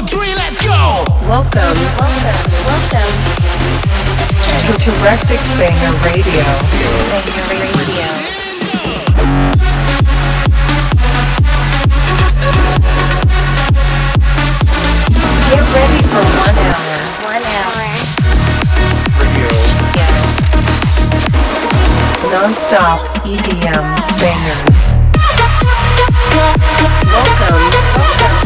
two, three, let's go! Welcome, welcome, welcome to, Rectik's Banger Radio. Banger Radio. Get ready for one hour. One hour. Non-stop EDM bangers. Welcome, welcome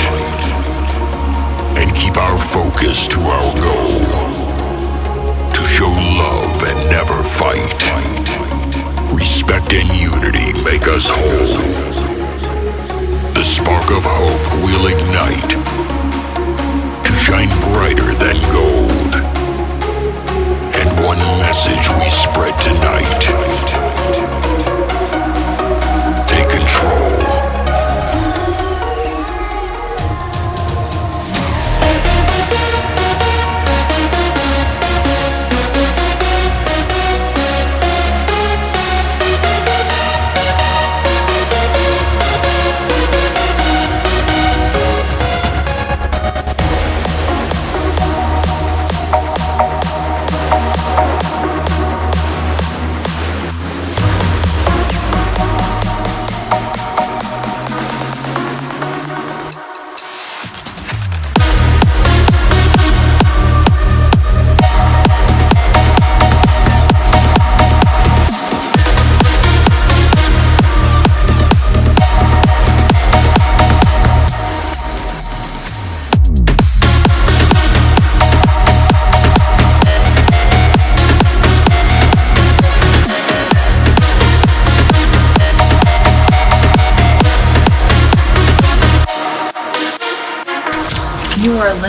our focus to our goal. To show love and never fight. Respect and unity make us whole. The spark of hope will ignite to shine brighter than gold. And one message we spread tonight. Take control.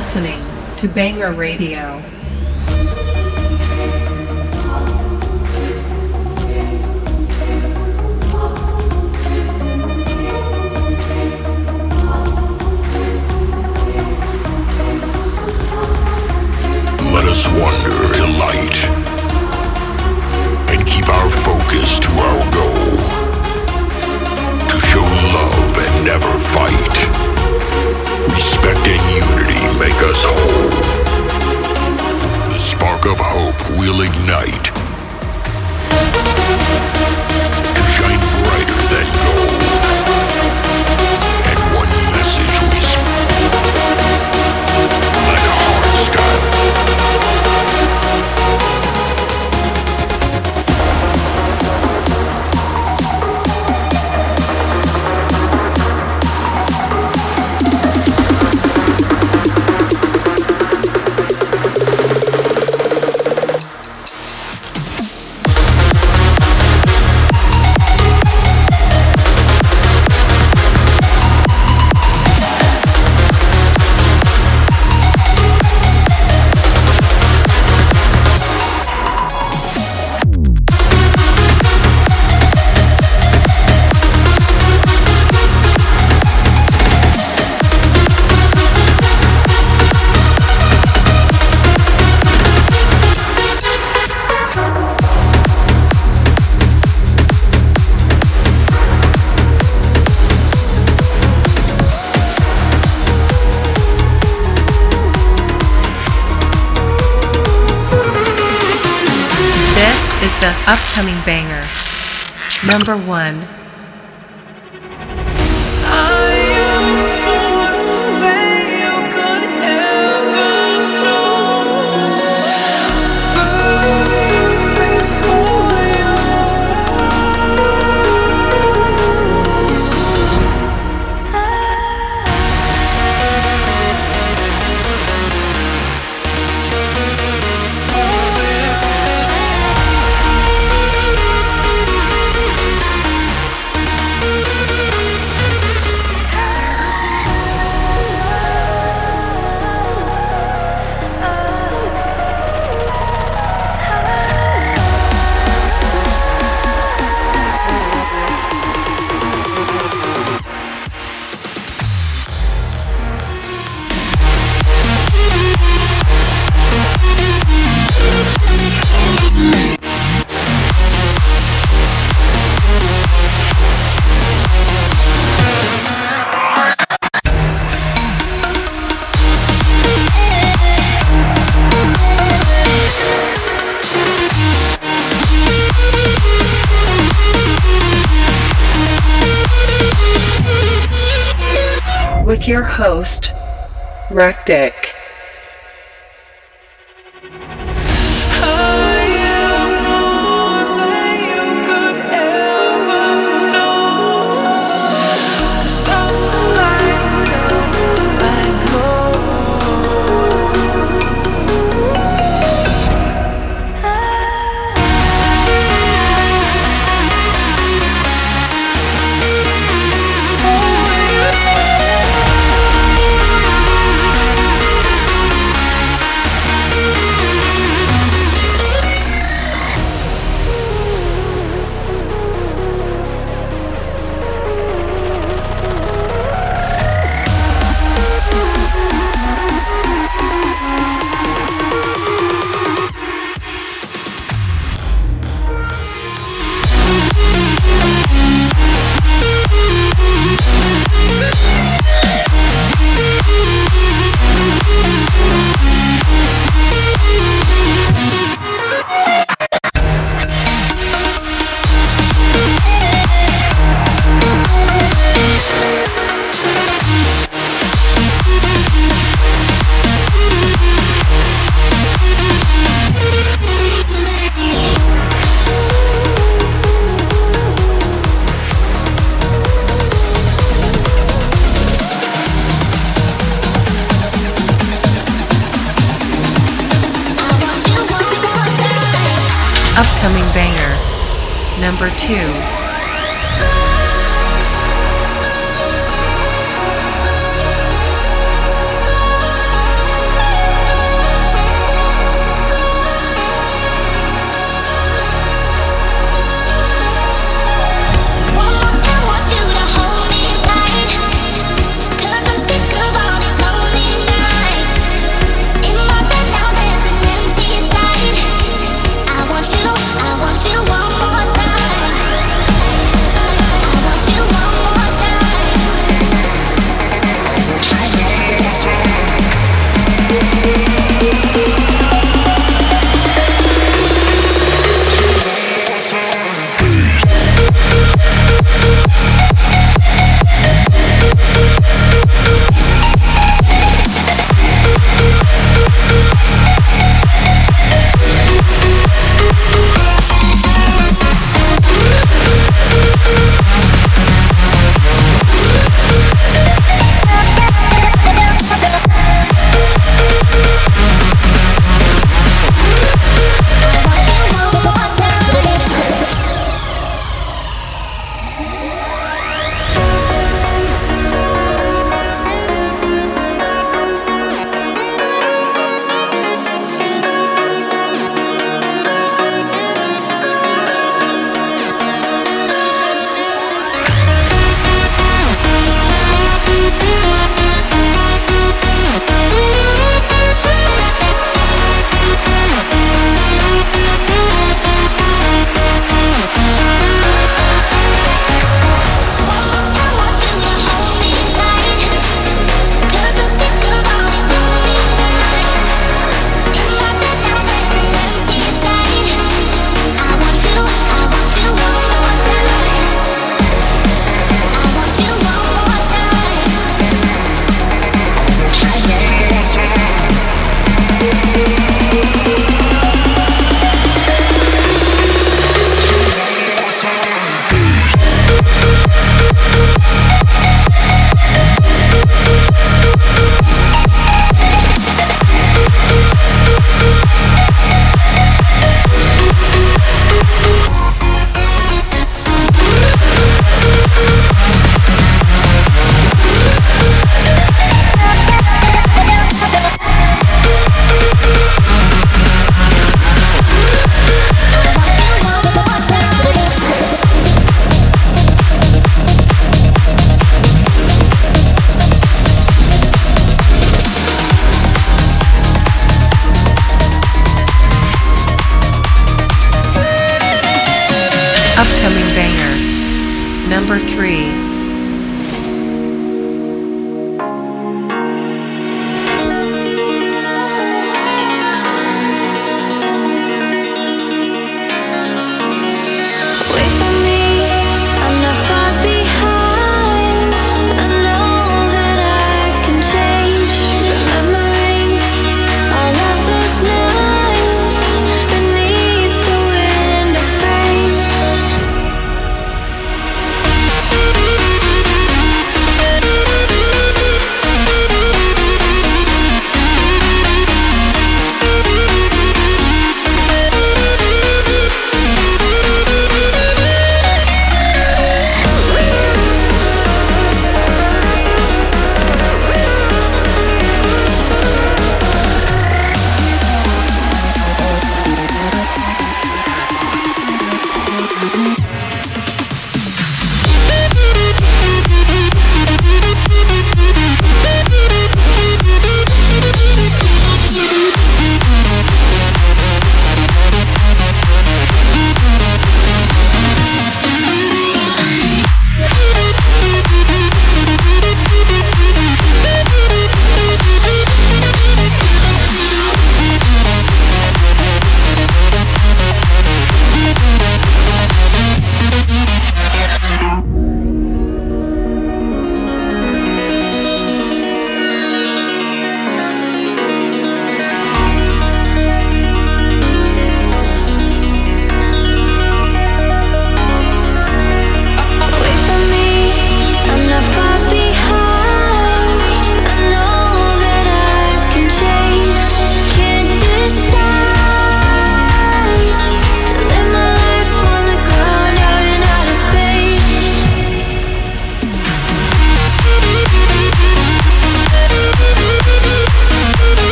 Listening to Banger Radio. Let us wander to light and keep our focus to our goal. To show love and never us whole. The spark of hope will ignite upcoming banger. Number 1.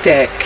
Upcoming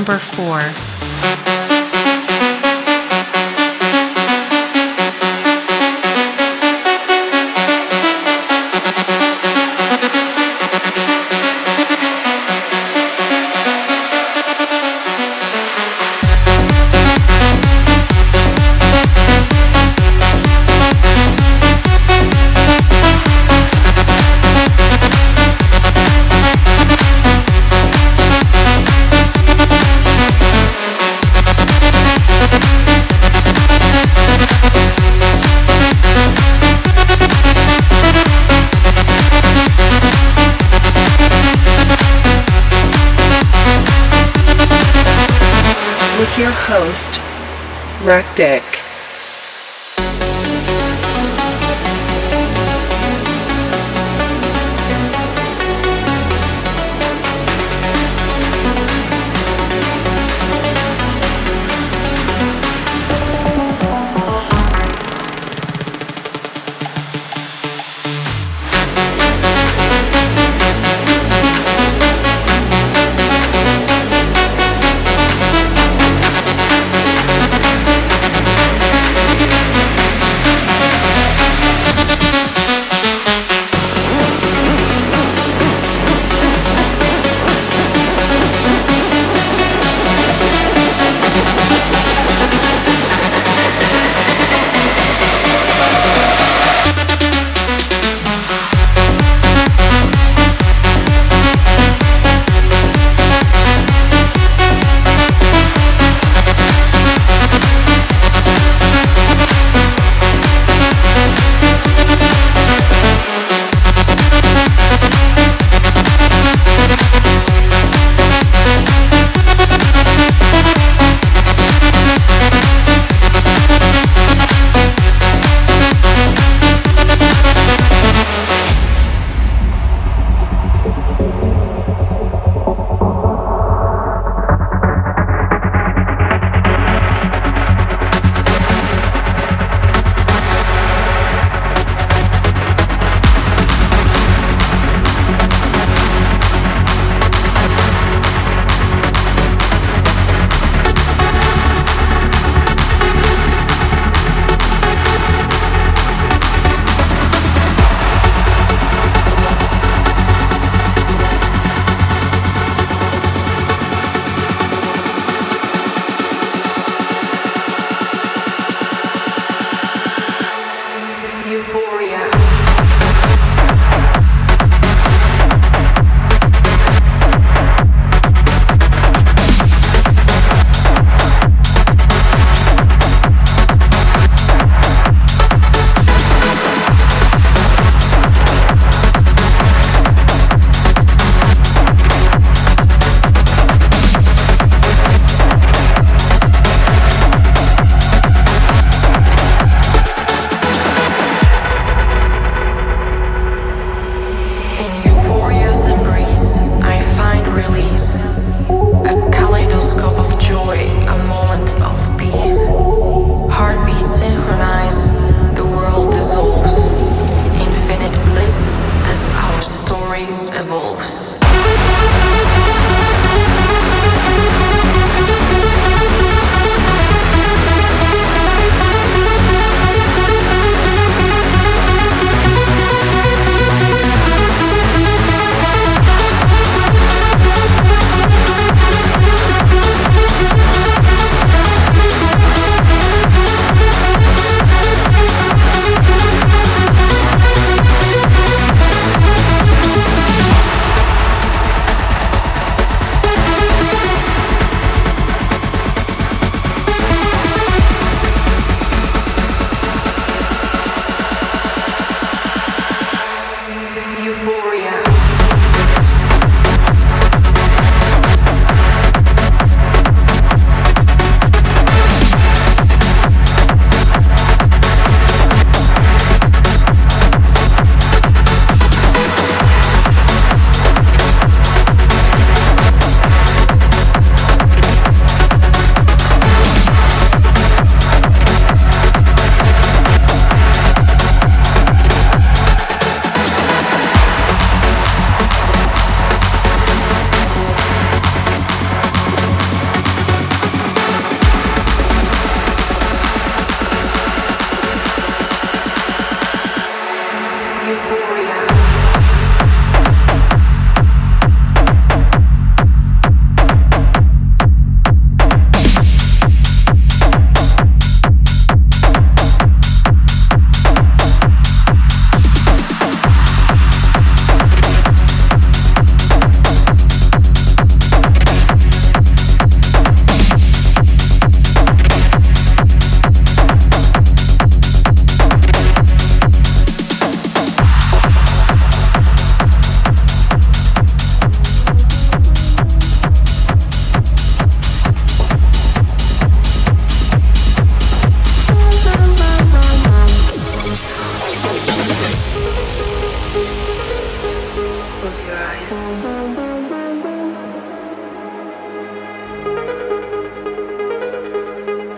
Number 4.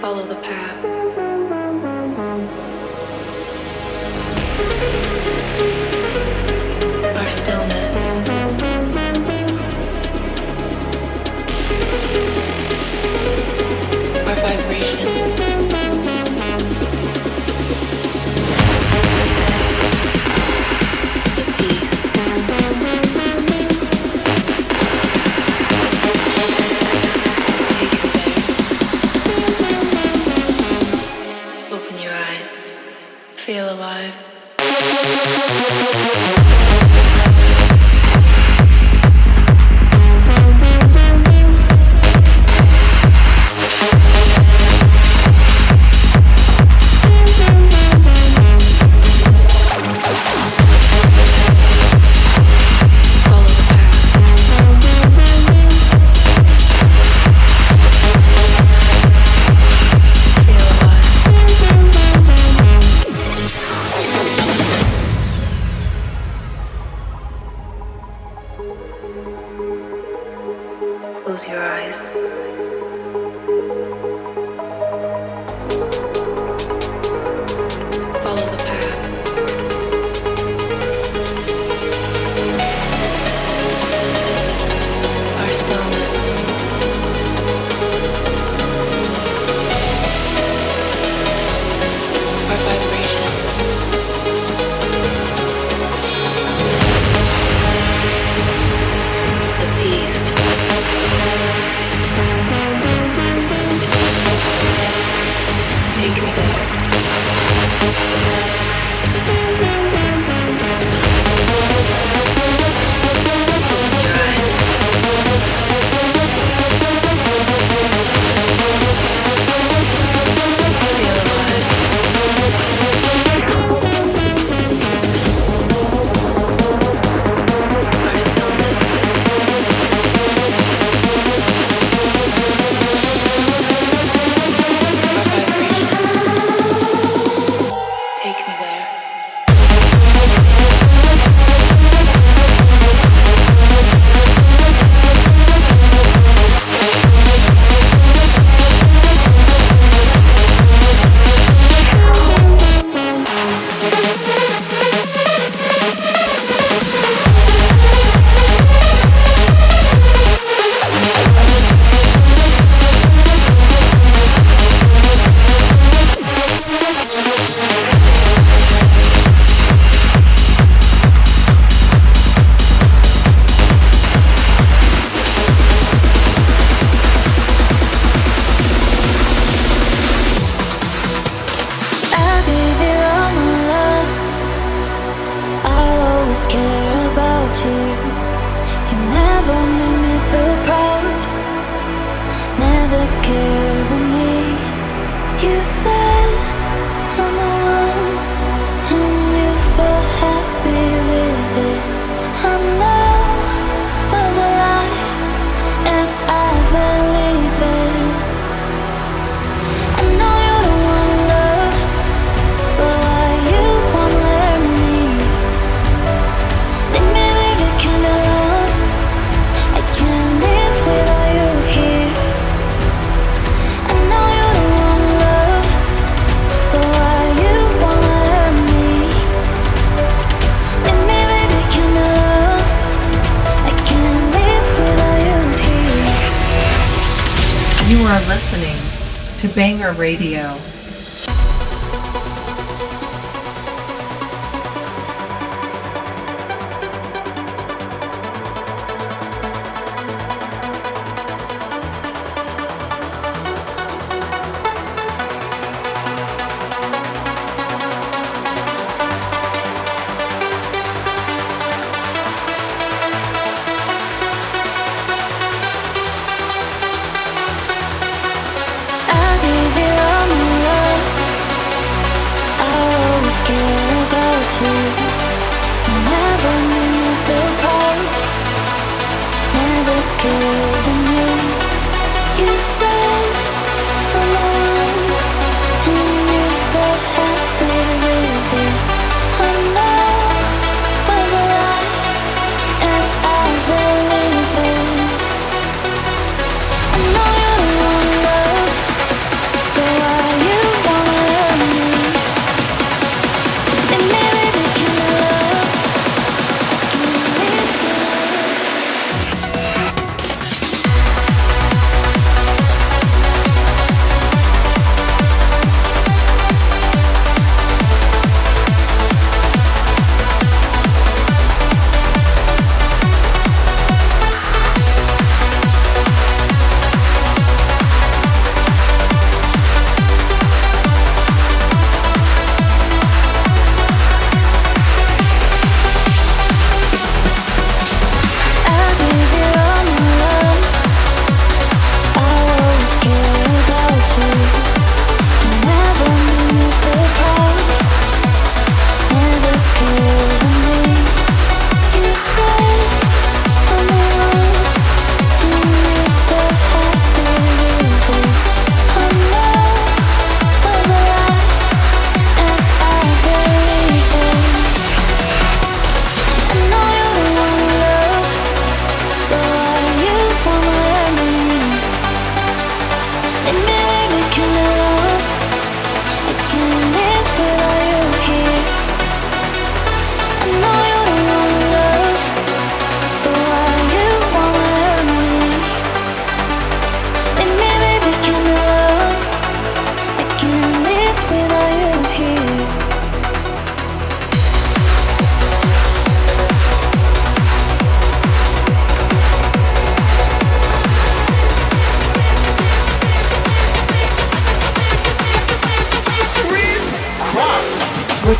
Radio.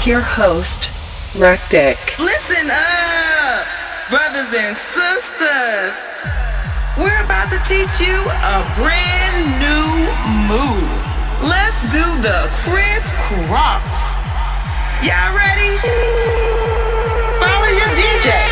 With your host, Rectik. Listen up, brothers and sisters. We're about to teach you a brand new move. Let's do the crisscross. Y'all ready? Follow your DJ.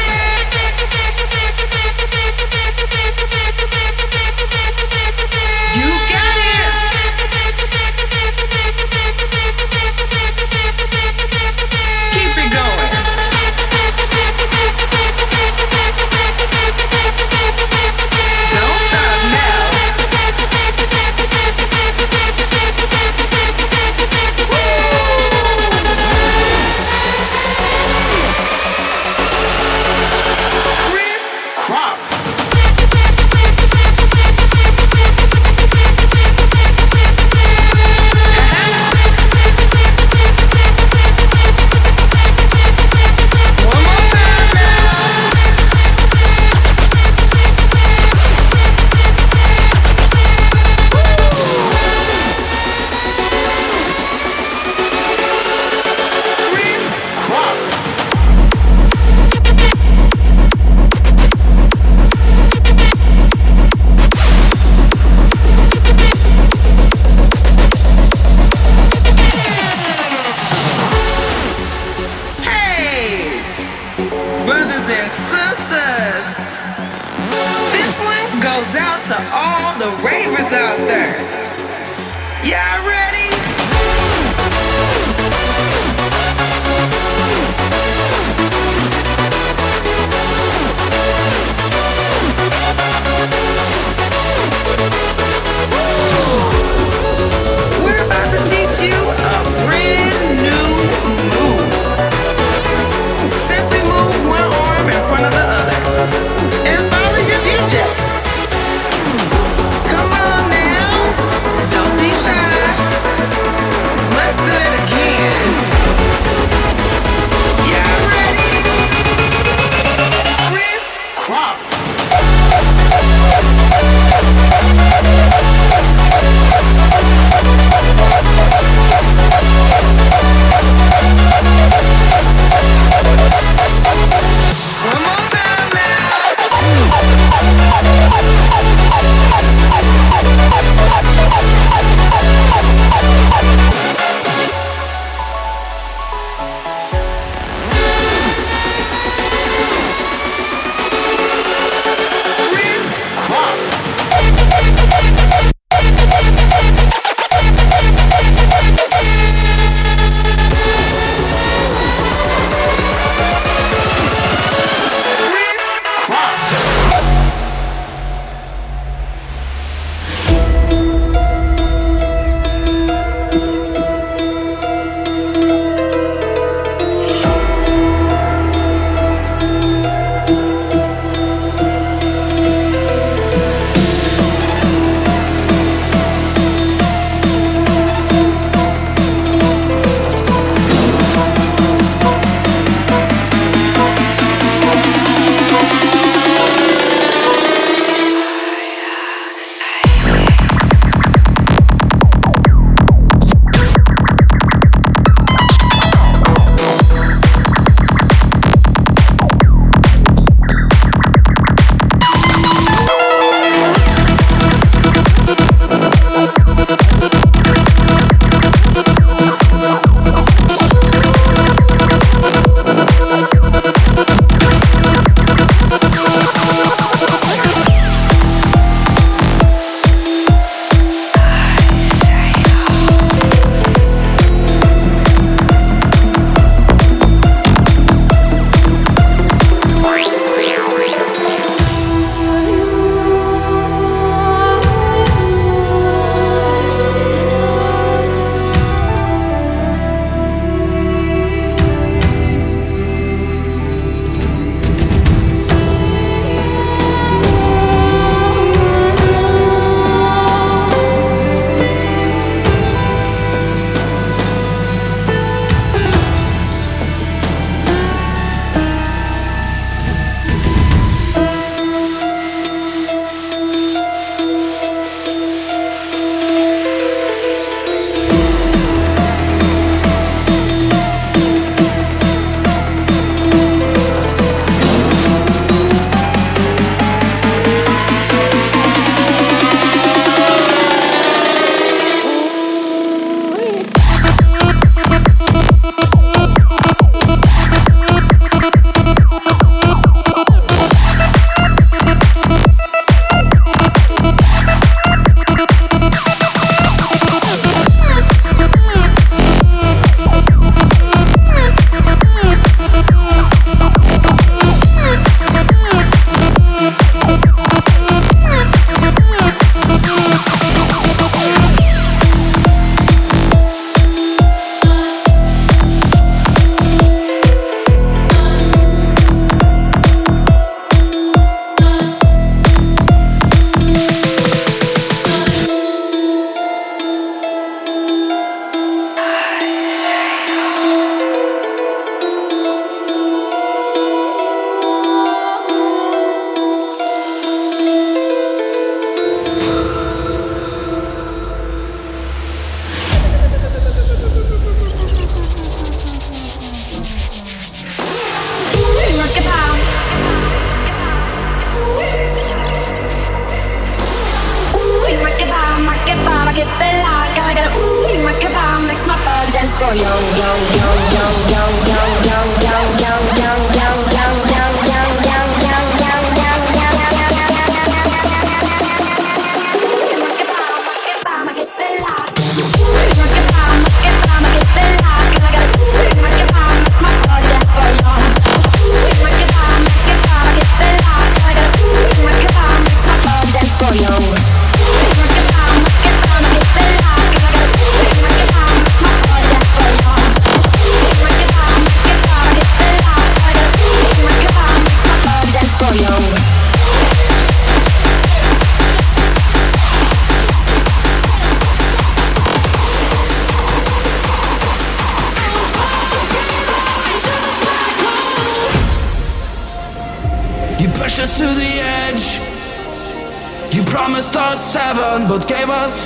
my cabal makes my body dance. Yo yo yo yo yo yo yo yo.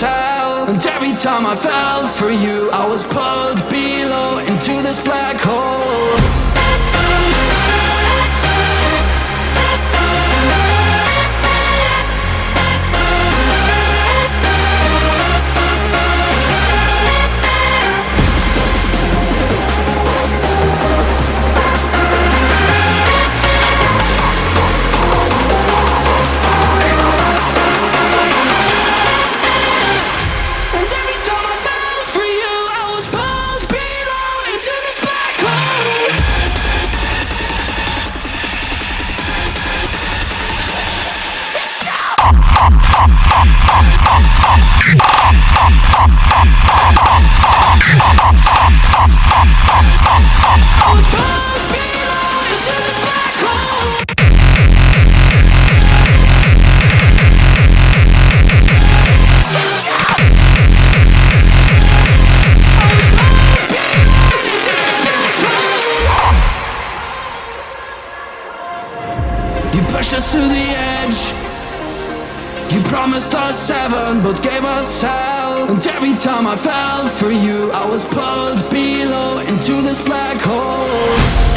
Hell. And every time I fell for you, I was pulled below into this black hole. Was pulled below into this black hole. time I fell for you, I was pulled below into this black hole.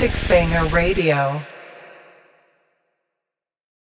Rectik's Banger Radio.